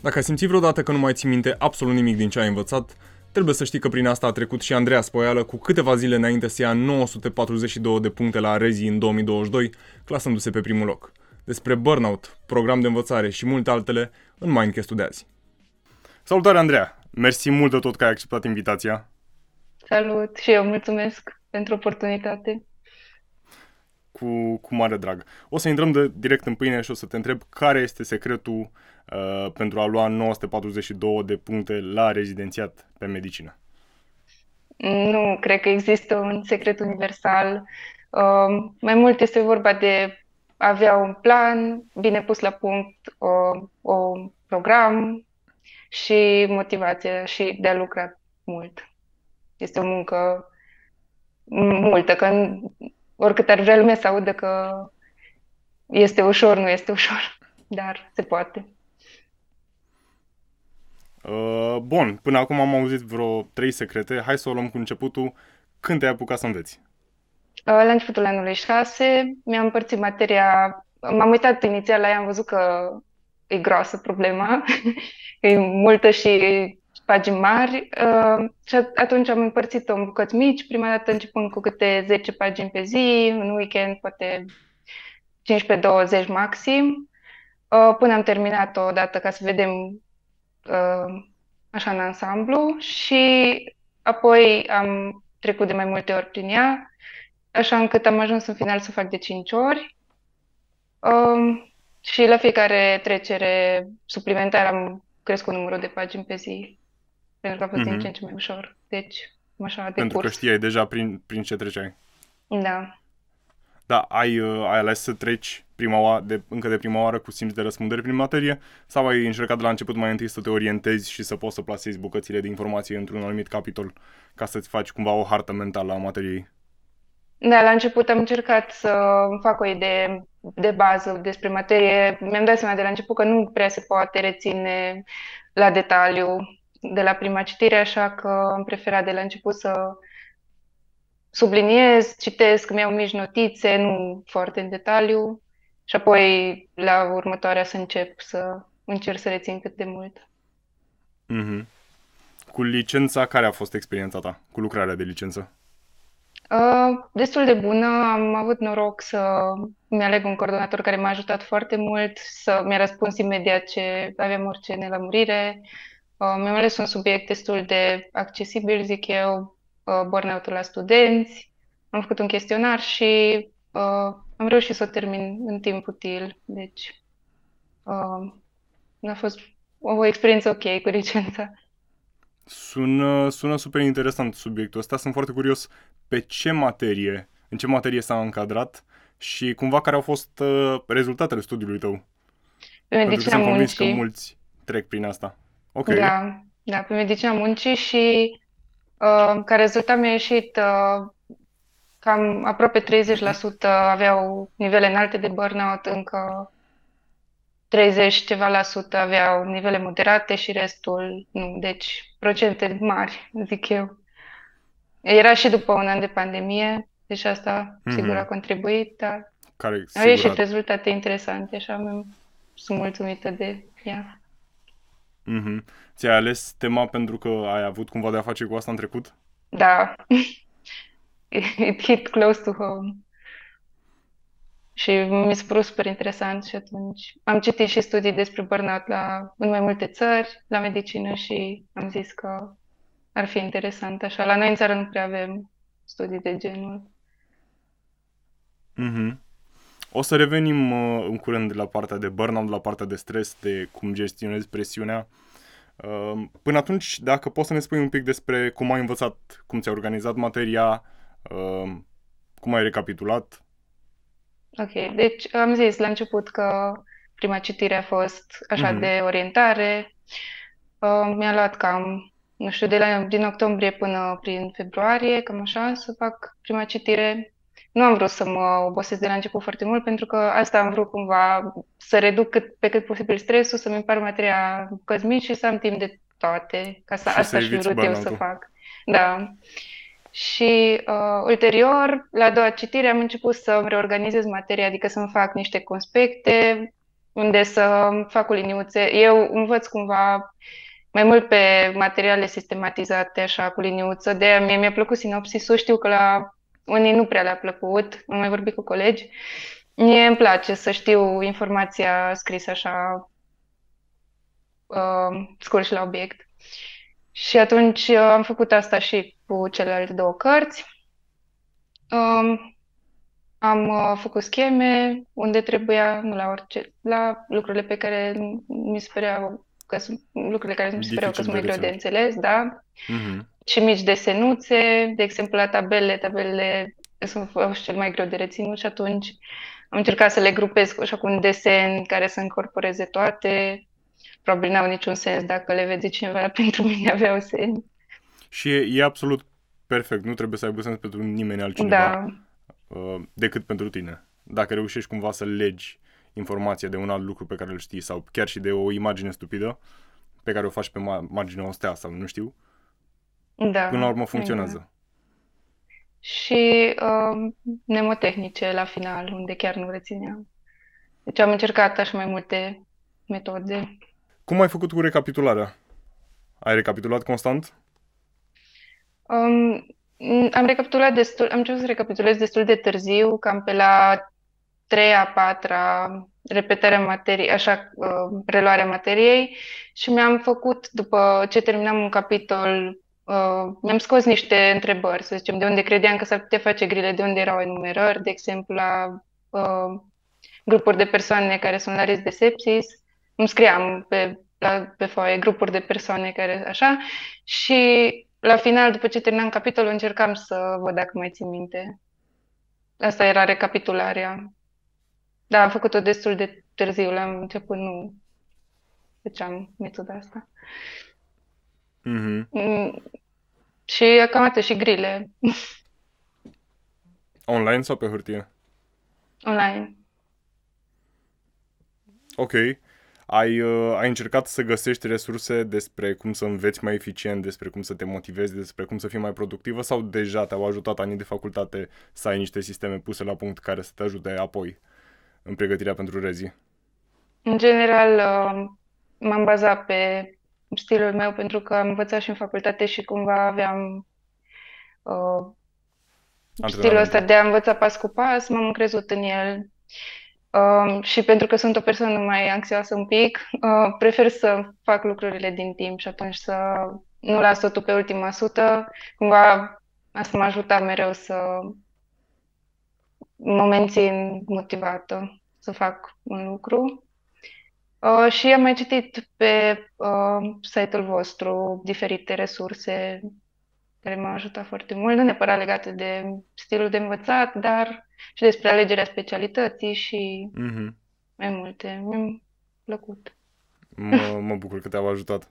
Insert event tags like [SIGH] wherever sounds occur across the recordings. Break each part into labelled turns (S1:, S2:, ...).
S1: Dacă ai simțit vreodată că nu mai ții minte absolut nimic din ce ai învățat, trebuie să știi că prin asta a trecut și Andreea Spoială cu câteva zile înainte să ia 942 de puncte la Rezi în 2022, clasându-se pe primul loc. Despre burnout, program de învățare și multe altele în Mindcast-ul de azi.
S2: Salutare, Andreea! Mersi mult de tot că ai acceptat invitația.
S3: Salut și eu mulțumesc pentru oportunitate
S2: cu, cu mare drag. O să intrăm de, direct în pâine și o să te întreb care este secretul uh, pentru a lua 942 de puncte la rezidențiat pe medicină.
S3: Nu, cred că există un secret universal. Uh, mai mult este vorba de a avea un plan bine pus la punct, o, o program și motivație și de a lucra mult. Este o muncă multă, că oricât ar vrea lumea să audă că este ușor, nu este ușor, dar se poate.
S2: Uh, bun, până acum am auzit vreo trei secrete. Hai să o luăm cu începutul. Când te-ai apucat să înveți?
S3: Uh, la începutul anului 6 mi-am împărțit materia, m-am uitat inițial la ea, am văzut că e groasă problema, [LAUGHS] e multă și pagini mari uh, și atunci am împărțit-o în bucăți mici, prima dată începând cu câte 10 pagini pe zi, în weekend poate 15-20 maxim, uh, până am terminat-o odată ca să vedem uh, așa în ansamblu și apoi am trecut de mai multe ori prin ea, așa încât am ajuns în final să fac de 5 ori. Uh, și la fiecare trecere suplimentară am crescut numărul de pagini pe zi pentru că a fost mm-hmm. din ce în ce mai ușor. Deci, așa, de
S2: Pentru
S3: curs.
S2: că știai deja prin, prin ce treceai.
S3: Da.
S2: Da, ai, uh, ai ales să treci prima oară, de, încă de prima oară cu simț de răspundere prin materie sau ai încercat de la început mai întâi să te orientezi și să poți să plasezi bucățile de informație într-un anumit capitol ca să-ți faci cumva o hartă mentală a materiei?
S3: Da, la început am încercat să fac o idee de bază despre materie. Mi-am dat seama de la început că nu prea se poate reține la detaliu de la prima citire, așa că am preferat de la început să subliniez, citesc, mi-au mici notițe, nu foarte în detaliu, și apoi la următoarea să încep să încerc să rețin cât de mult.
S2: Mm-hmm. Cu licența, care a fost experiența ta cu lucrarea de licență?
S3: Uh, destul de bună. Am avut noroc să mi-aleg un coordonator care m-a ajutat foarte mult, să mi-a răspuns imediat ce aveam orice nelămurire. Uh, mi-am ales un subiect destul de accesibil, zic eu, uh, burnout la studenți. Am făcut un chestionar și uh, am reușit să o termin în timp util. Deci uh, a fost o experiență ok cu licența.
S2: Sună, sună super interesant subiectul ăsta. Sunt foarte curios pe ce materie, în ce materie s-a încadrat și cumva care au fost uh, rezultatele studiului tău.
S3: Pe medicina
S2: Pentru că
S3: muncii.
S2: că mulți trec prin asta. Ok.
S3: Da, da, pe medicina muncii și uh, ca rezultat mi-a ieșit uh, cam aproape 30% aveau nivele înalte de burnout, încă 30 ceva la sută aveau nivele moderate și restul nu. Deci procente mari, zic eu. Era și după un an de pandemie, deci asta
S2: Mhm.
S3: sigur a contribuit, dar
S2: Care
S3: au ieșit
S2: sigur,
S3: rezultate interesante, așa am- sunt mulțumită de ea.
S2: mm-hmm. Ți-ai ales tema pentru că ai avut cumva de a face cu asta în trecut?
S3: Da, it hit close to home. Și mi s-a părut super interesant și atunci am citit și studii despre burnout la, în mai multe țări, la medicină și am zis că ar fi interesant așa. La noi în țară nu prea avem studii de genul.
S2: Mm-hmm. O să revenim uh, în curând la partea de burnout, la partea de stres, de cum gestionezi presiunea. Uh, până atunci, dacă poți să ne spui un pic despre cum ai învățat, cum ți-ai organizat materia, uh, cum ai recapitulat.
S3: Ok, deci am zis la început că prima citire a fost așa
S2: Mhm.
S3: de orientare. Uh, mi-a luat cam, nu știu, de la, din octombrie până prin februarie, cam așa, să fac prima citire. Nu am vrut să mă obosesc de la început foarte mult, pentru că asta am vrut cumva să reduc cât, pe cât posibil stresul, să-mi împart materia în bucăți mici și să am timp de toate. Ca să,
S2: Și
S3: asta
S2: să
S3: aș fi
S2: eviți
S3: vrut eu să
S2: burnout-ul.
S3: fac. Da. Și uh, ulterior, la a doua citire, am început să îmi reorganizez materia, adică să-mi fac niște conspecte, unde să fac cu liniuțe. Eu învăț cumva mai mult pe materiale sistematizate, așa, cu liniuță. De aia mie mi-a plăcut sinopsisul. Știu că la unii nu prea le-a plăcut. Am mai vorbit cu colegi. Mie îmi place să știu informația scrisă așa uh, scurt și la obiect. Și atunci uh, am făcut asta și cu celelalte două cărți. Um, am uh, făcut scheme unde trebuia, nu la orice, la lucrurile pe care mi se păreau că sunt lucrurile care mi se păreau că sunt mai greu de înțeles, da? Uh-huh. Și mici desenuțe, de exemplu la tabele, tabelele sunt cel mai greu de reținut și atunci am încercat să le grupez așa cu un desen care să încorporeze toate. Probabil n-au niciun sens dacă le vede cineva, [LAUGHS] pentru mine aveau sens.
S2: Și e, e absolut perfect, nu trebuie să aibă sens pentru nimeni altcineva da. uh, decât pentru tine. Dacă reușești cumva să legi informația de un alt lucru pe care îl știi sau chiar și de o imagine stupidă pe care o faci pe marginea o stea sau nu știu,
S3: da,
S2: până la urmă funcționează. Da.
S3: Și uh, mnemotehnice la final, unde chiar nu rețineam. Deci am încercat așa mai multe metode.
S2: Cum ai făcut cu recapitularea? Ai recapitulat constant?
S3: Um, am recapitulat destul, am început să recapitulez destul de târziu, cam pe la treia, patra repetarea materiei, așa, uh, preluarea materiei și mi-am făcut, după ce terminam un capitol, uh, mi-am scos niște întrebări, să zicem, de unde credeam că s-ar putea face grile, de unde erau enumerări, de exemplu, la uh, grupuri de persoane care sunt la risc de sepsis, îmi scriam pe, la, pe foaie grupuri de persoane care așa și la final, după ce terminam capitolul, încercam să văd dacă mai țin minte. Asta era recapitularea. Da, am făcut-o destul de târziu. La început nu făceam metoda asta. Mm-hmm. Mm, și cam atât, și grile.
S2: Online sau pe hârtie?
S3: Online.
S2: Ok. Ai, uh, ai încercat să găsești resurse despre cum să înveți mai eficient, despre cum să te motivezi, despre cum să fii mai productivă sau deja te-au ajutat anii de facultate să ai niște sisteme puse la punct care să te ajute apoi în pregătirea pentru rezi?
S3: În general, uh, m-am bazat pe stilul meu pentru că am învățat și în facultate și cumva aveam uh, stilul ăsta de a învăța pas cu pas, m-am încrezut în el. Uh, și pentru că sunt o persoană mai anxioasă un pic, uh, prefer să fac lucrurile din timp și atunci să nu las totul pe ultima sută. Cumva asta m-a ajutat mereu să mă mențin motivată să fac un lucru. Uh, și am mai citit pe uh, site-ul vostru diferite resurse care m-au ajutat foarte mult, nu neapărat legate de stilul de învățat, dar și despre alegerea specialității și mm-hmm. mai multe. Mi-a plăcut.
S2: Mă, mă bucur că te-au ajutat.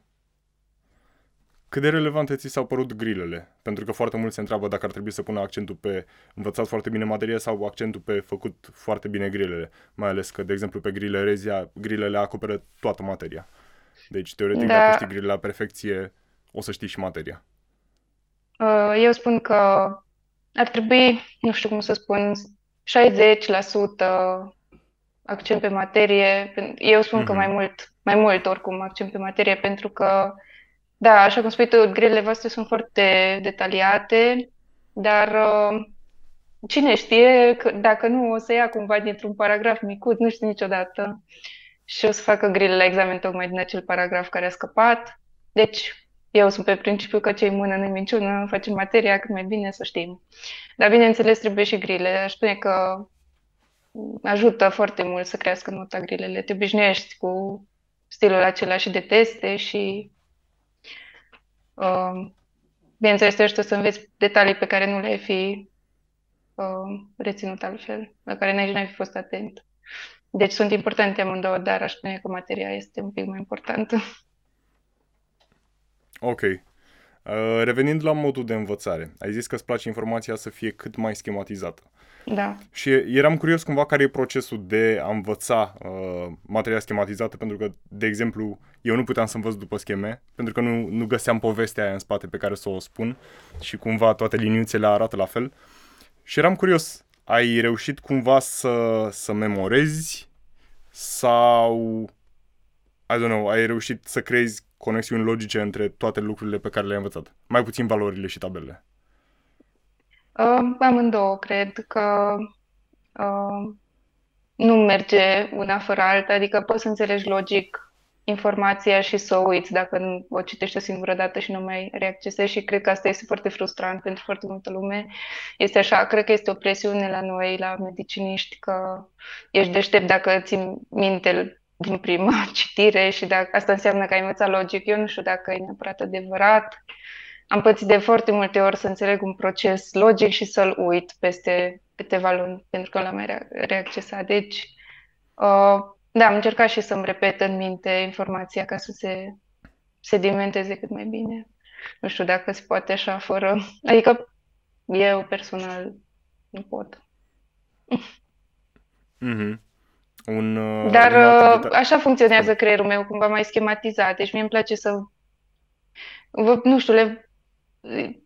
S2: Cât de relevante ți s-au părut grilele? Pentru că foarte mulți se întreabă dacă ar trebui să pună accentul pe învățat foarte bine materie sau accentul pe făcut foarte bine grilele. Mai ales că, de exemplu, pe grile rezia, grilele acoperă toată materia. Deci, teoretic, da. dacă știi grilele la perfecție, o să știi și materia.
S3: Uh, eu spun că ar trebui, nu știu cum să spun, 60% accent pe materie. Eu spun mm-hmm. că mhm. mai mult, mai mult oricum accent pe materie pentru că da, așa cum spui tu, grilele voastre sunt foarte detaliate, dar uh, cine știe că dacă nu o să ia cumva dintr-un paragraf micut, nu știu niciodată. Și o să facă grile la examen tocmai din acel paragraf care a scăpat. Deci, eu sunt pe principiu că cei mână nu minciună, facem materia cât mai bine să știm. Dar bineînțeles trebuie și grile. Aș spune că ajută foarte mult să crească nota grilele. Te obișnuiești cu stilul acela de teste și Uh, bineînțeles, trebuie să înveți detalii pe care nu le-ai fi uh, reținut altfel, la care n-ai fi fost atent. Deci sunt importante amândouă, dar aș spune că materia este un pic mai importantă.
S2: Ok. Uh, revenind la modul de învățare, ai zis că îți place informația să fie cât mai schematizată.
S3: Da.
S2: Și eram curios cumva care e procesul de a învăța uh, materia schematizată, pentru că, de exemplu, eu nu puteam să învăț după scheme, pentru că nu, nu găseam povestea aia în spate pe care să o spun și cumva toate liniuțele arată la fel. Și eram curios, ai reușit cumva să, să memorezi sau, I don't know, ai reușit să creezi conexiuni logice între toate lucrurile pe care le-ai învățat? Mai puțin valorile și tabelele.
S3: Uh, amândouă, cred că uh, nu merge una fără alta, adică poți să înțelegi logic informația și să o uiți dacă nu o citești o singură dată și nu mai reaccesezi și cred că asta este foarte frustrant pentru foarte multă lume. Este așa, cred că este o presiune la noi, la mediciniști, că ești deștept dacă ți minte din prima [LAUGHS] citire și dacă asta înseamnă că ai învățat logic. Eu nu știu dacă e neapărat adevărat. Am pățit de foarte multe ori să înțeleg un proces logic și să-l uit peste câteva luni, pentru că l-am mai reaccesat. Deci, uh, da, am încercat și să-mi repet în minte informația ca să se sedimenteze cât mai bine. Nu știu dacă se poate așa fără... Adică eu personal nu pot.
S2: Mm-hmm. Un,
S3: uh, Dar un uh, așa funcționează creierul meu, cumva mai schematizat. Deci mie îmi place să... Nu știu, le...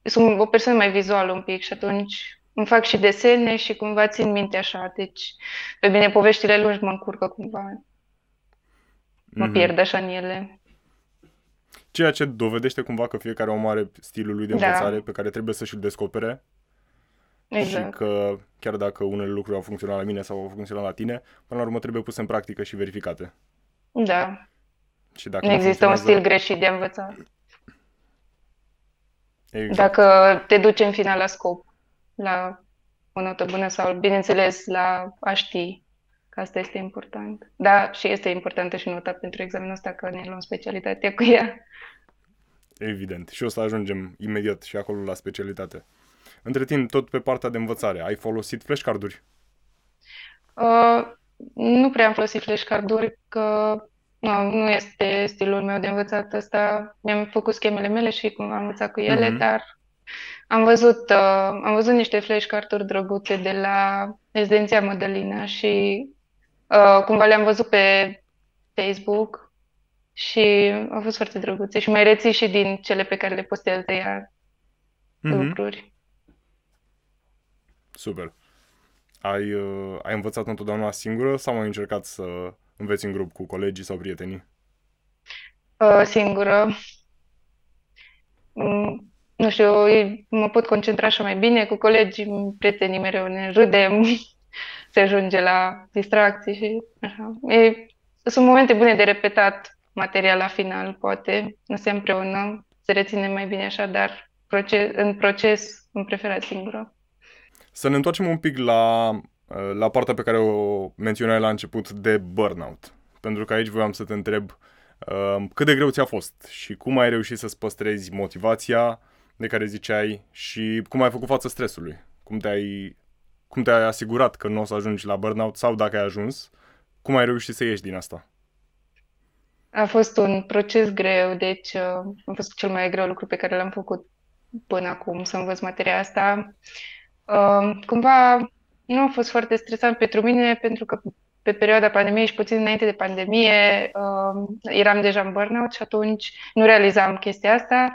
S3: sunt o persoană mai vizuală un pic și atunci îmi fac și desene și cumva țin minte așa, deci pe bine poveștile lungi mă încurcă cumva. Mă mm-hmm. pierd așa în ele.
S2: Ceea ce dovedește cumva că fiecare om are stilul lui de da. învățare da. pe care trebuie să și-l descopere. Exact. Și că chiar dacă unele lucruri au funcționat la mine sau au funcționat la tine, până la urmă trebuie puse în practică și verificate.
S3: Da. Și dacă nu există un stil greșit de a învăța. Exact. Dacă te duci în final la scop la o notă bună sau, bineînțeles, la a ști că asta este important. Da, și este importantă și nota pentru examenul ăsta, că ne luăm specialitatea cu ea.
S2: Evident. Și o să ajungem imediat și acolo la specialitate. Între timp, tot pe partea de învățare, ai folosit flashcard-uri?
S3: Uh, nu prea am folosit flashcard-uri, că nu, nu este stilul meu de învățat ăsta. Mi-am făcut schemele mele și cum am învățat cu ele, mm-hmm. dar am văzut, uh, am văzut niște flashcard-uri drăguțe de la rezidenția Mădălina și uh, cumva le-am văzut pe Facebook și au fost foarte drăguțe și mai reții și din cele pe care le postează ea mm-hmm. lucruri.
S2: Super. Ai, uh, ai învățat întotdeauna singură sau ai încercat să înveți în grup cu colegii sau prietenii?
S3: Uh, singură. Mm nu știu, mă pot concentra așa mai bine cu colegii, prietenii mereu ne râdem, [LAUGHS] se ajunge la distracții și așa. E, sunt momente bune de repetat material la final, poate, nu se împreună, se reține mai bine așa, dar proces, în proces îmi preferat singură.
S2: Să ne întoarcem un pic la, la partea pe care o menționai la început de burnout. Pentru că aici voiam să te întreb uh, cât de greu ți-a fost și cum ai reușit să-ți păstrezi motivația de care ziceai și cum ai făcut față stresului? Cum te-ai, cum te-ai asigurat că nu o să ajungi la burnout sau dacă ai ajuns, cum ai reușit să ieși din asta?
S3: A fost un proces greu, deci uh, a fost cel mai greu lucru pe care l-am făcut până acum, să învăț materia asta. Uh, cumva nu a fost foarte stresant pentru mine, pentru că pe perioada pandemiei și puțin înainte de pandemie uh, eram deja în burnout și atunci nu realizam chestia asta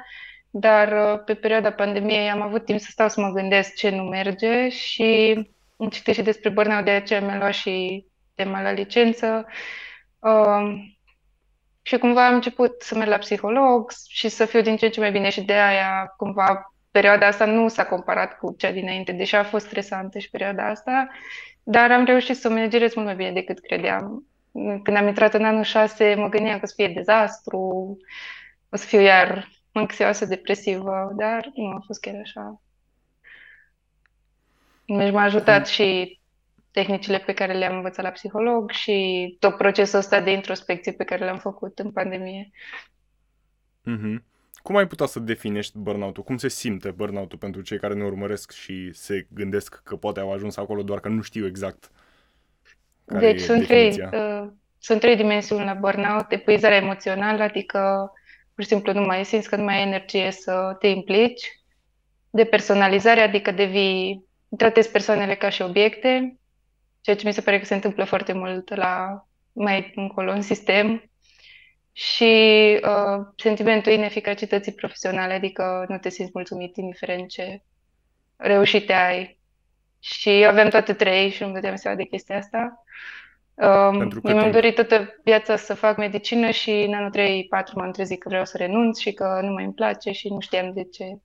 S3: dar uh, pe perioada pandemiei am avut timp să stau să mă gândesc ce nu merge și am citit și despre burnout, de aceea mi-am luat și tema la licență. Uh, și cumva am început să merg la psiholog și să fiu din ce în ce mai bine și de aia cumva perioada asta nu s-a comparat cu cea dinainte, deși a fost stresantă și perioada asta, dar am reușit să o managerez mult mai bine decât credeam. Când am intrat în anul 6, mă gândeam că o să fie dezastru, o să fiu iar anxioasă, depresivă, dar nu a fost chiar așa. Deci m-a ajutat și tehnicile pe care le-am învățat la psiholog și tot procesul ăsta de introspecție pe care l-am făcut în pandemie.
S2: Mm-hmm. Cum ai putea să definești burnout-ul? Cum se simte burnout-ul pentru cei care ne urmăresc și se gândesc că poate au ajuns acolo doar că nu știu exact
S3: care deci sunt trei, uh, sunt trei dimensiuni la burnout. Epuizarea emoțională, adică pur și simplu nu mai simți că nu mai ai energie să te implici. Depersonalizare, adică devii, tratezi persoanele ca și obiecte, ceea ce mi se pare că se întâmplă foarte mult la mai încolo în sistem. Și uh, sentimentul ineficacității profesionale, adică nu te simți mulțumit indiferent ce reușite ai. Și avem toate trei și nu vedeam seama de chestia asta. Um,
S2: Pentru cât
S3: eu mi-am
S2: timp?
S3: dorit toată viața să fac medicină și în anul 3-4 m-am trezit că vreau să renunț și că nu mai îmi place și nu știam de ce.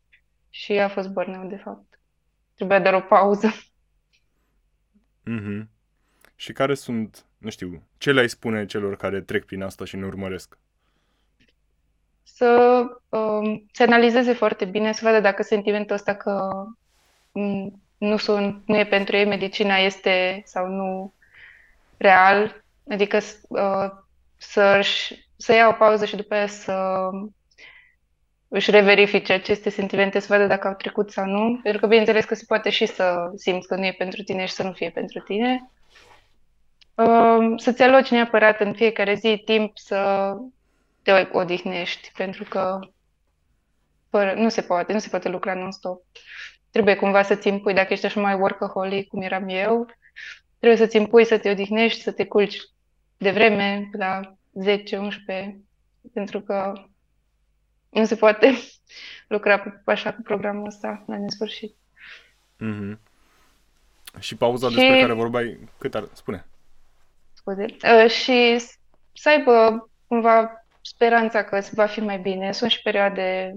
S3: Și a fost burnout, de fapt. Trebuia doar o pauză.
S2: Mhm. Și care sunt, nu știu, ce le-ai spune celor care trec prin asta și ne urmăresc?
S3: Să um, se analizeze foarte bine, să vadă dacă sentimentul ăsta că mm, nu sunt, nu e pentru ei, medicina este sau nu real, adică s- uh, să-și, să ia o pauză și după aia să își reverifice aceste sentimente, să vadă dacă au trecut sau nu, pentru că bineînțeles că se poate și să simți că nu e pentru tine și să nu fie pentru tine. Um, Să-ți aloci neapărat în fiecare zi timp să te odihnești, pentru că fără, nu se poate, nu se poate lucra non-stop. Trebuie cumva să-ți impui, dacă ești așa mai workaholic, cum eram eu, trebuie să-ți impui să te odihnești, să te culci de vreme, la 10-11, pentru că nu se poate [LAUGHS] lucra pe- așa cu programul ăsta la nesfârșit.
S2: Mhm. Și pauza
S3: Și-
S2: despre care vorbeai, cât ar... Spune.
S3: Scuze. Uh, Și s- să aibă cumva speranța că va fi mai bine. Sunt și perioade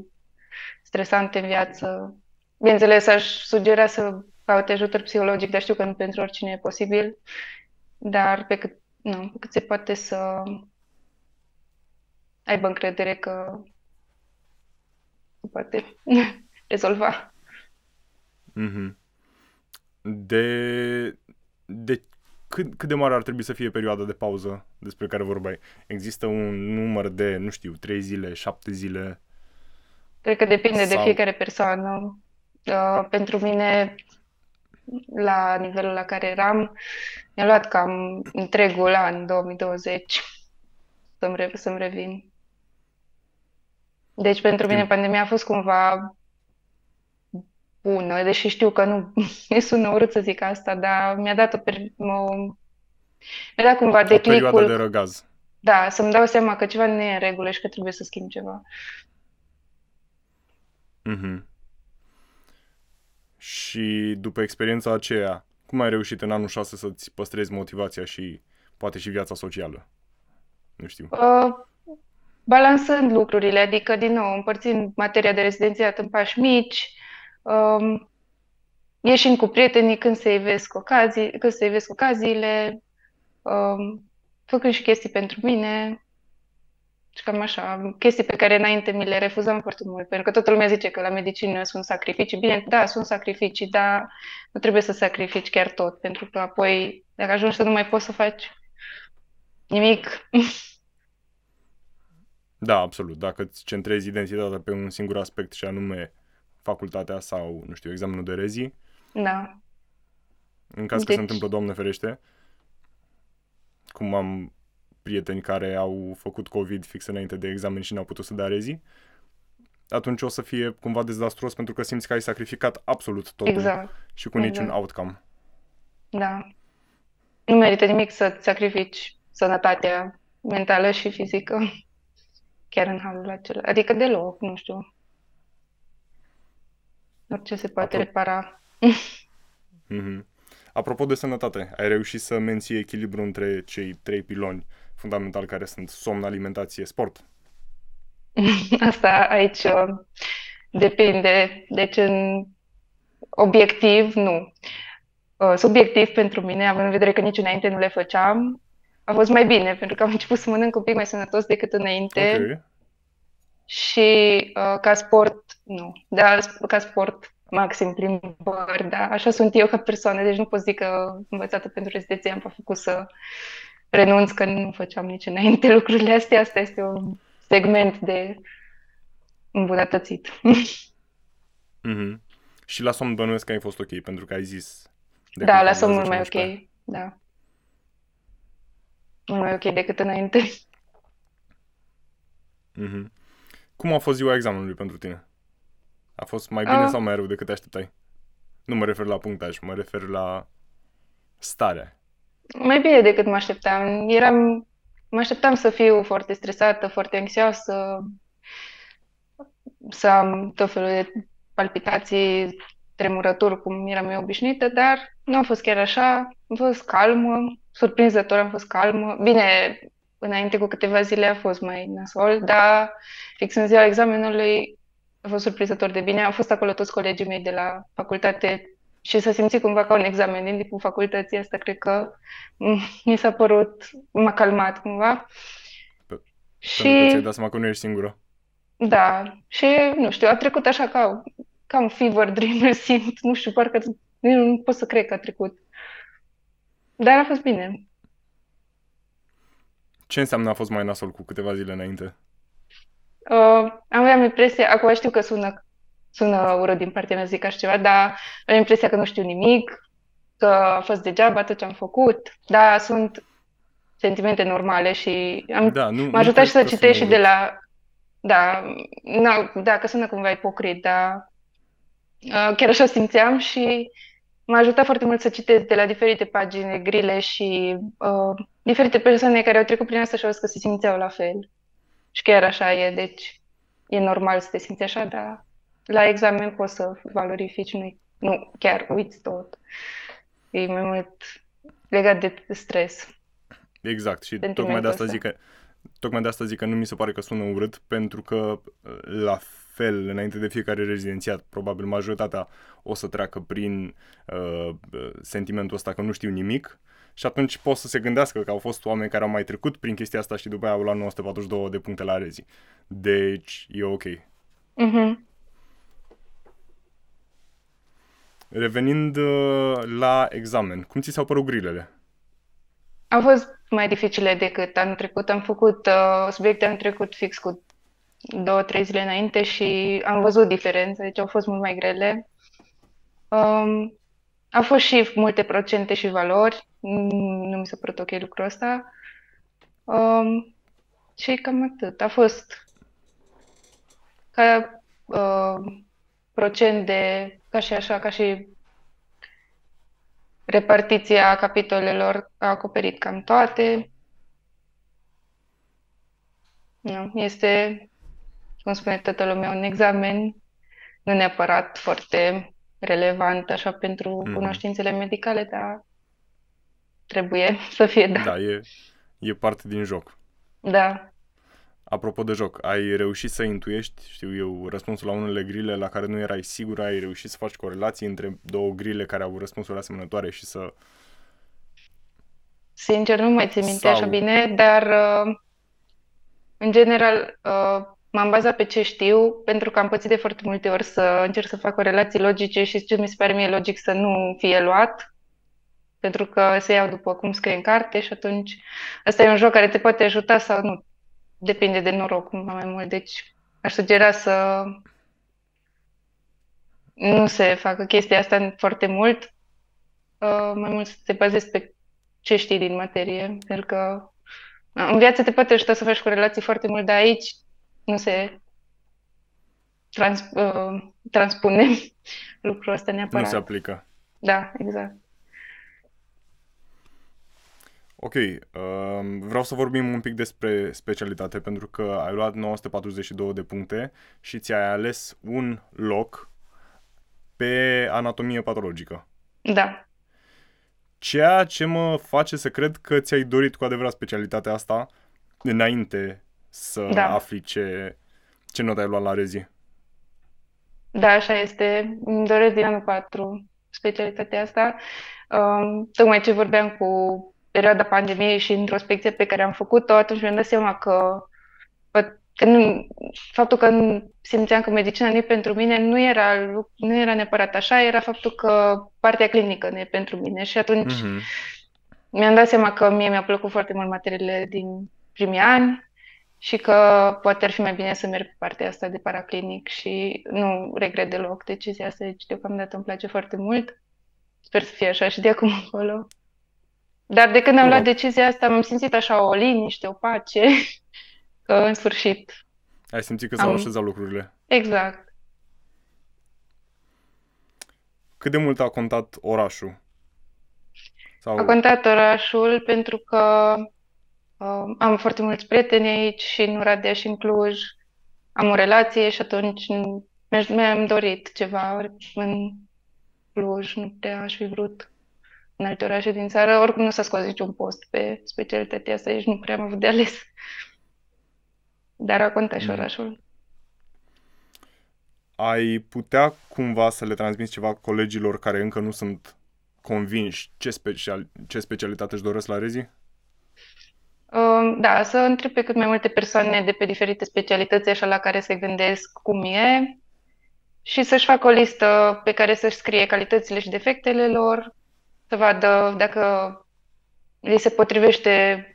S3: stresante în viață. Bineînțeles, aș sugera să caute ajutor psihologic, dar știu că nu pentru oricine e posibil. Dar pe cât, nu, pe cât se poate să aibă încredere că se poate [LAUGHS] rezolva.
S2: Mhm. De... De cât, cât de mare ar trebui să fie perioada de pauză despre care vorbeai? Există un număr de, nu știu, 3 zile, 7 zile?
S3: Cred că depinde de
S2: Sau-
S3: fiecare persoană. Uh, pentru mine, la nivelul la care eram, mi-a luat cam întregul an 2020 să-mi, re- să-mi revin. Deci pentru mine
S2: Timp.
S3: pandemia a fost cumva bună, deși știu că nu [LAUGHS] ne sună urât să zic asta, dar mi-a dat o, per- o mi-a dat cumva
S2: O perioadă
S3: declicul,
S2: de răgaz.
S3: da, să-mi dau seama că ceva nu e în regulă și că trebuie să schimb ceva.
S2: Mhm. Și după experiența aceea, cum ai reușit în anul 6 să-ți păstrezi motivația și poate și viața socială? Nu știu.
S3: Uh, balansând lucrurile, adică, din nou, împărțind materia de rezidențiat în pași mici, um, ieșind cu prietenii când se ivesc ocazii, când se ivesc ocaziile, um, făcând și chestii pentru mine și cam așa, chestii pe care înainte mi le refuzam foarte mult, pentru că toată lumea zice că la medicină sunt sacrificii. Bine, da, sunt sacrificii, dar nu trebuie să sacrifici chiar tot, pentru că apoi, dacă ajungi să nu mai poți să faci nimic,
S2: Da, absolut. Dacă îți centrezi identitatea pe un singur aspect și anume facultatea sau, nu știu, examenul de rezi,
S3: da.
S2: în caz că
S3: Deci-
S2: se întâmplă, Doamne ferește, cum am prieteni care au făcut COVID fix înainte de examen și n-au putut să dea rezi, atunci o să fie cumva dezastruos pentru că simți că ai sacrificat absolut totul
S3: Exact,
S2: și cu niciun
S3: exact.
S2: outcome.
S3: da. Nu merită nimic să-ți sacrifici sănătatea mentală și fizică chiar în halul acela. Adică deloc, nu știu. Orice se poate
S2: Apro-
S3: repara.
S2: Mhm. Apropo de sănătate, ai reușit să menții echilibru între cei trei piloni fundamentali care sunt somn, alimentație, sport? [LAUGHS]
S3: Asta aici uh, depinde. Deci, în obiectiv, nu. Uh, Subiectiv pentru mine, având în vedere că nici înainte nu le făceam, a fost mai bine, pentru că am început să mănânc un pic mai sănătos decât înainte.
S2: Ok.
S3: Și uh, ca sport, nu. Da, sp- ca sport, maxim plimbări, da. Așa sunt eu ca persoană, deci nu pot zic că învățată pentru rezidenție am făcut să renunț, că nu făceam nici înainte lucrurile astea. Asta este un segment de îmbunătățit. [LAUGHS]
S2: Mhm. Și la somn bănuiesc că ai fost ok, pentru că ai zis de
S3: Da,
S2: când
S3: la
S2: am
S3: somn
S2: la
S3: mult mai
S2: 10-11.
S3: ok, da. Mult mai ok decât înainte.
S2: Mhm. Cum a fost ziua examenului pentru tine? A fost mai bine
S3: Ah.
S2: sau mai rău decât te așteptai? Nu mă refer la punctaj, mă refer la starea.
S3: Mai bine decât mă așteptam. Eram, mă așteptam să fiu foarte stresată, foarte anxioasă, să am tot felul de palpitații, tremurături, cum eram eu obișnuită, dar nu a fost chiar așa. Am fost calmă, surprinzător, am fost calmă. Bine, înainte cu câteva zile a fost mai nasol, dar fix în ziua examenului a fost surprinzător de bine. Au fost acolo toți colegii mei de la facultate și să simți cumva ca un examen din timpul facultății asta, cred că mi s-a părut, m-a calmat cumva.
S2: Pe, și... Pentru că ți-ai dat seama că nu ești singură.
S3: Da, și nu știu, a trecut așa ca, ca un fever dream, îl [LAUGHS] simt, nu știu, parcă nu, nu pot să cred că a trecut. Dar a fost bine.
S2: Ce înseamnă a fost mai nasol cu câteva zile înainte?
S3: Uh, aveam impresia, acum știu că sună, sună urât din partea mea zic așa ceva, dar am impresia că nu știu nimic, că a fost degeaba tot ce am făcut, dar sunt sentimente normale și am,
S2: da, nu,
S3: m-a ajutat și să citesc și de la... Da, na, da, că sună cumva ipocrit, dar uh, chiar așa simțeam și m-a ajutat foarte mult să citesc de la diferite pagini grile și uh, diferite persoane care au trecut prin asta și au zis că se simțeau la fel. Și chiar așa e, deci e normal să te simți așa, dar la examen poți să valorifici, nu, nu chiar uiți tot. E mai mult legat de stres.
S2: Exact, și tocmai de asta zic că tocmai de asta zic că nu mi se pare că sună urât, pentru că la fel, înainte de fiecare rezidențiat, probabil majoritatea o să treacă prin uh, sentimentul ăsta că nu știu nimic și atunci pot să se gândească că au fost oameni care au mai trecut prin chestia asta și după aia au luat 942 de puncte la rezi. Deci e ok.
S3: Mm-hmm.
S2: Revenind uh, la examen, cum ți s-au părut grilele?
S3: Au fost mai dificile decât anul trecut. Am făcut uh, subiecte am trecut fix cu două, trei zile înainte și am văzut diferențe, deci au fost mult mai grele. Um, au fost și multe procente și valori, nu mi s-a părut ok lucrul ăsta. Um, și cam atât. A fost ca uh, procent de, ca și așa, ca și repartiția capitolelor a acoperit cam toate. Nu, este cum spune toată lumea, un examen nu neapărat foarte relevant așa pentru mm. cunoștințele medicale, dar trebuie să fie, da.
S2: Da, e, e parte din joc.
S3: Da.
S2: Apropo de joc, ai reușit să intuiești, știu eu, răspunsul la unele grile la care nu erai sigur, ai reușit să faci corelații între două grile care au răspunsuri asemănătoare și să...
S3: Sincer, nu mai țin minte Sau... așa bine, dar uh, în general uh, m-am bazat pe ce știu, pentru că am pățit de foarte multe ori să încerc să fac corelații logice și ce mi se pare mie logic să nu fie luat, pentru că se iau după cum scrie în carte și atunci ăsta e un joc care te poate ajuta sau nu. Depinde de noroc mai mult. Deci aș sugera să nu se facă chestia asta foarte mult, uh, mai mult să te bazezi pe ce știi din materie, pentru că în viață te poate ajuta să faci corelații foarte mult, dar aici nu se trans, uh, transpune [LAUGHS] lucrul ăsta neapărat.
S2: Nu se aplică.
S3: Da, exact.
S2: Ok, uh, vreau să vorbim un pic despre specialitate, pentru că ai luat 942 de puncte și ți-ai ales un loc pe anatomie patologică.
S3: Da.
S2: Ceea ce mă face să cred că ți-ai dorit cu adevărat specialitatea asta înainte să da. afli ce, ce notă ai luat la rezi.
S3: Da, așa este. Îmi doresc din anul 4 specialitatea asta. Um, tocmai ce vorbeam cu perioada pandemiei și introspecția pe care am făcut-o, atunci mi-am dat seama că, că nu, faptul că simțeam că medicina nu e pentru mine nu era, nu era neapărat așa, era faptul că partea clinică nu e pentru mine. Și atunci mm-hmm. mi-am dat seama că mie mi-a plăcut foarte mult materiile din primii ani și că poate ar fi mai bine să merg pe partea asta de paraclinic și nu regret deloc decizia asta, deci deocamdată îmi place foarte mult. Sper să fie așa și de acum încolo. Dar de când am luat decizia asta, am simțit așa o liniște, o pace, [LAUGHS] că în sfârșit...
S2: Ai simțit că s-au am... așezat lucrurile.
S3: Exact.
S2: Cât de mult a contat orașul?
S3: Sau... A contat orașul pentru că Uh, am foarte mulți prieteni aici și în Oradea și în Cluj. Am o relație și atunci mi-am dorit ceva în Cluj, nu prea aș fi vrut în alte orașe din țară, oricum nu s-a scos niciun post pe specialitatea asta, deci nu prea am avut de ales. Dar a contat și
S2: Mm.
S3: orașul.
S2: Ai putea cumva să le transmiți ceva colegilor care încă nu sunt convinși ce, special, ce specialitate își doresc la Rezi?
S3: Um, Da, să întreb pe cât mai multe persoane de pe diferite specialități, așa la care se gândesc cum e, și să-și facă o listă pe care să-și scrie calitățile și defectele lor, să vadă dacă li se potrivește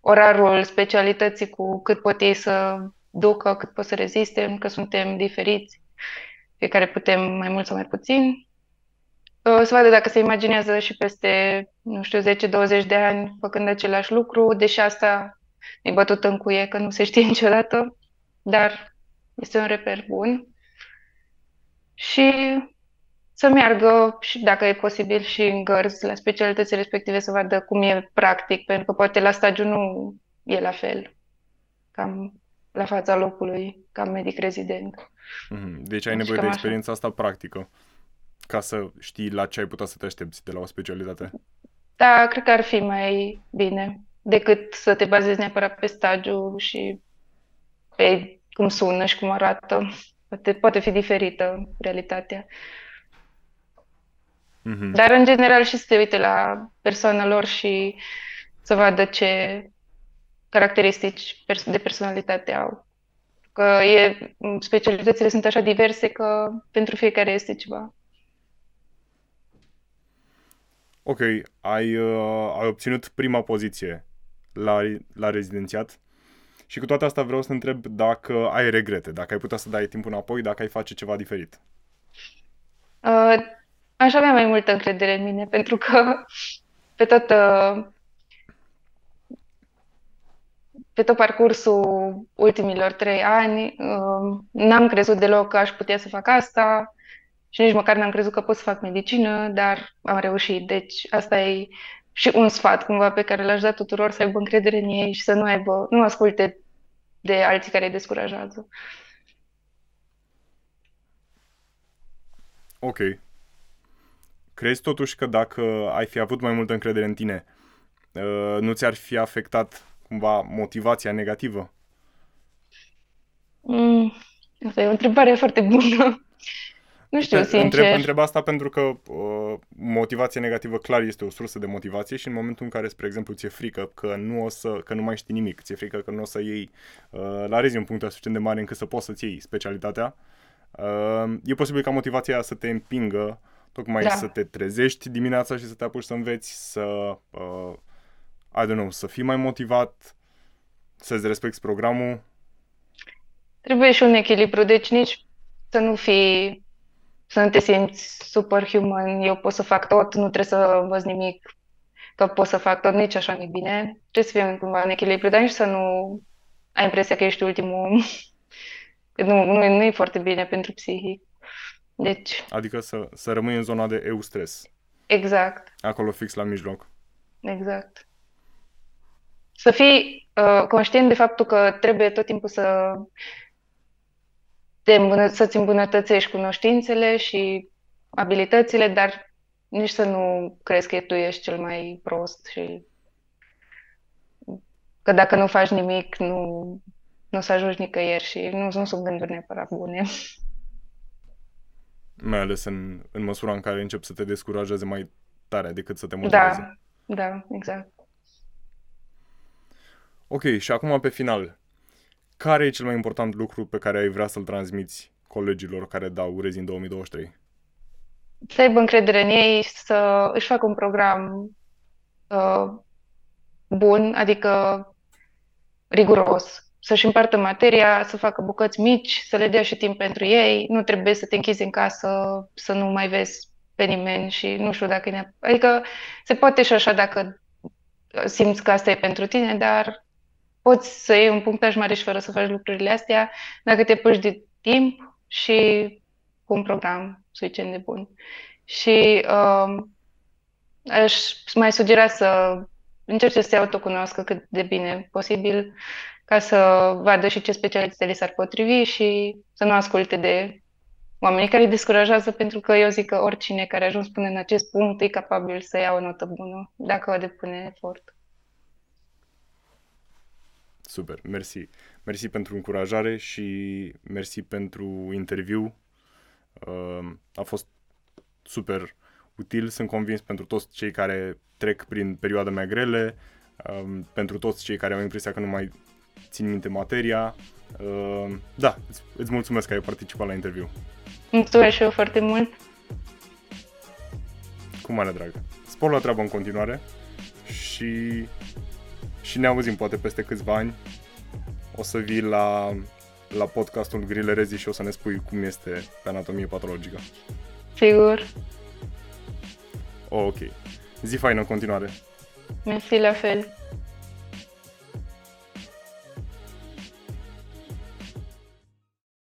S3: orarul specialității cu cât pot ei să ducă, cât pot să reziste, că suntem diferiți, fiecare putem mai mult sau mai puțin. Uh, Să vadă dacă se imaginează și peste, nu știu, 10-20 de ani făcând același lucru, deși asta e bătut în cuie, că nu se știe [LAUGHS] niciodată, dar este un reper bun. Și să meargă și dacă e posibil și în gărzi la specialitățile respective să vadă cum e practic, pentru că poate la stagiu nu e la fel, cam la fața locului, ca medic rezident.
S2: Mhm. Deci ai
S3: Deci
S2: nevoie de
S3: cam așa.
S2: experiența asta practică ca să știi la ce ai putea să te aștepți de la o specialitate.
S3: Da, cred că ar fi mai bine decât să te bazezi neapărat pe stagiu și pe cum sună și cum arată. Poate, poate fi diferită realitatea.
S2: Mhm.
S3: Dar, în general, și să te uite la persoana lor și să vadă ce caracteristici pers- de personalitate au. Că e, specialitățile sunt așa diverse că pentru fiecare este ceva.
S2: Ok, ai, uh, ai obținut prima poziție la, la rezidențiat și cu toate astea vreau să întreb dacă ai regrete, dacă ai putea să dai timpul înapoi, dacă ai face ceva diferit.
S3: Uh, aș avea mai multă încredere în mine, pentru că pe tot, uh, pe tot parcursul ultimilor trei ani uh, n-am crezut deloc că aș putea să fac asta și nici măcar n-am crezut că pot să fac medicină, dar am reușit. Deci asta e și un sfat cumva pe care l-aș da tuturor să aibă încredere în ei și să nu aibă, nu asculte de alții care îi descurajează.
S2: Ok. Crezi totuși că dacă ai fi avut mai multă încredere în tine, uh, nu ți-ar fi afectat cumva motivația negativă?
S3: Mm, asta e o întrebare foarte bună. Nu știu,
S2: Întreb,
S3: sincer.
S2: întreb asta pentru că uh, motivația negativă clar este o sursă de motivație și în momentul în care, spre exemplu, ți-e frică că nu, o să, că nu mai știi nimic, ți-e frică că nu o să iei uh, la rezi un punct suficient de mare încât să poți să-ți iei specialitatea, uh, e posibil ca motivația aia să te împingă tocmai
S3: Da.
S2: să te trezești dimineața și să te apuci să înveți, să, uh, I don't know, să fii mai motivat, să-ți respecti programul.
S3: Trebuie și un echilibru, deci nici să nu fii, să nu te simți superhuman, eu pot să fac tot, nu trebuie să învăț nimic, că pot să fac tot, nici așa nu bine. Trebuie să fie cumva un echilibru, dar nici să nu ai impresia că ești ultimul om. [LAUGHS] Că nu, nu, e- nu e foarte bine pentru psihic. Deci,
S2: Adică să, să rămâi în zona de eustres,
S3: exact.
S2: acolo fix la mijloc.
S3: Exact. Să fii uh, conștient de faptul că trebuie tot timpul să te îmbună- să-ți îmbunătățești cunoștințele și abilitățile, dar nici să nu crezi că tu ești cel mai prost și că dacă nu faci nimic, nu, nu o să ajungi nicăieri și nu, nu sunt gânduri neapărat bune.
S2: Mai ales în, în măsura în care încep să te descurajeze mai tare decât să te motiveze.
S3: Da, da, exact.
S2: Ok, și acum pe final. Care e cel mai important lucru pe care ai vrea să-l transmiți colegilor care dau rezi în 2023?
S3: să aibă încredere în ei, să își facă un program uh, bun, adică riguros, să-și împartă materia, să facă bucăți mici, să le dea și timp pentru ei, nu trebuie să te închizi în casă, să nu mai vezi pe nimeni și nu știu dacă e neap- Adică se poate și așa dacă simți că asta e pentru tine, dar poți să iei un punctaj mare și fără să faci lucrurile astea dacă te puși de timp și cu un program suficient de bun. Și um, aș mai sugera să încerce să se autocunoască cât de bine posibil ca să vadă și ce specialități li s-ar potrivi și să nu asculte de oamenii care îi descurajează pentru că eu zic că oricine care a ajuns până în acest punct e capabil să ia o notă bună dacă o depune efort.
S2: Super, mersi. Mersi pentru încurajare și mersi pentru interviu. Uh, a fost super util, sunt convins pentru toți cei care trec prin perioade mai grele, um, pentru toți cei care au impresia că nu mai țin minte materia. Uh, da, îți, îți mulțumesc că ai participat la interviu.
S3: Mulțumesc și eu foarte mult.
S2: Cu mare drag. Spor la treabă în continuare și, și ne auzim poate peste câțiva ani. O să vii la, la podcastul Grilerezi și o să ne spui cum este pe anatomie patologică.
S3: Sigur.
S2: Oh, ok. Zi faină în continuare.
S3: Mersi la fel.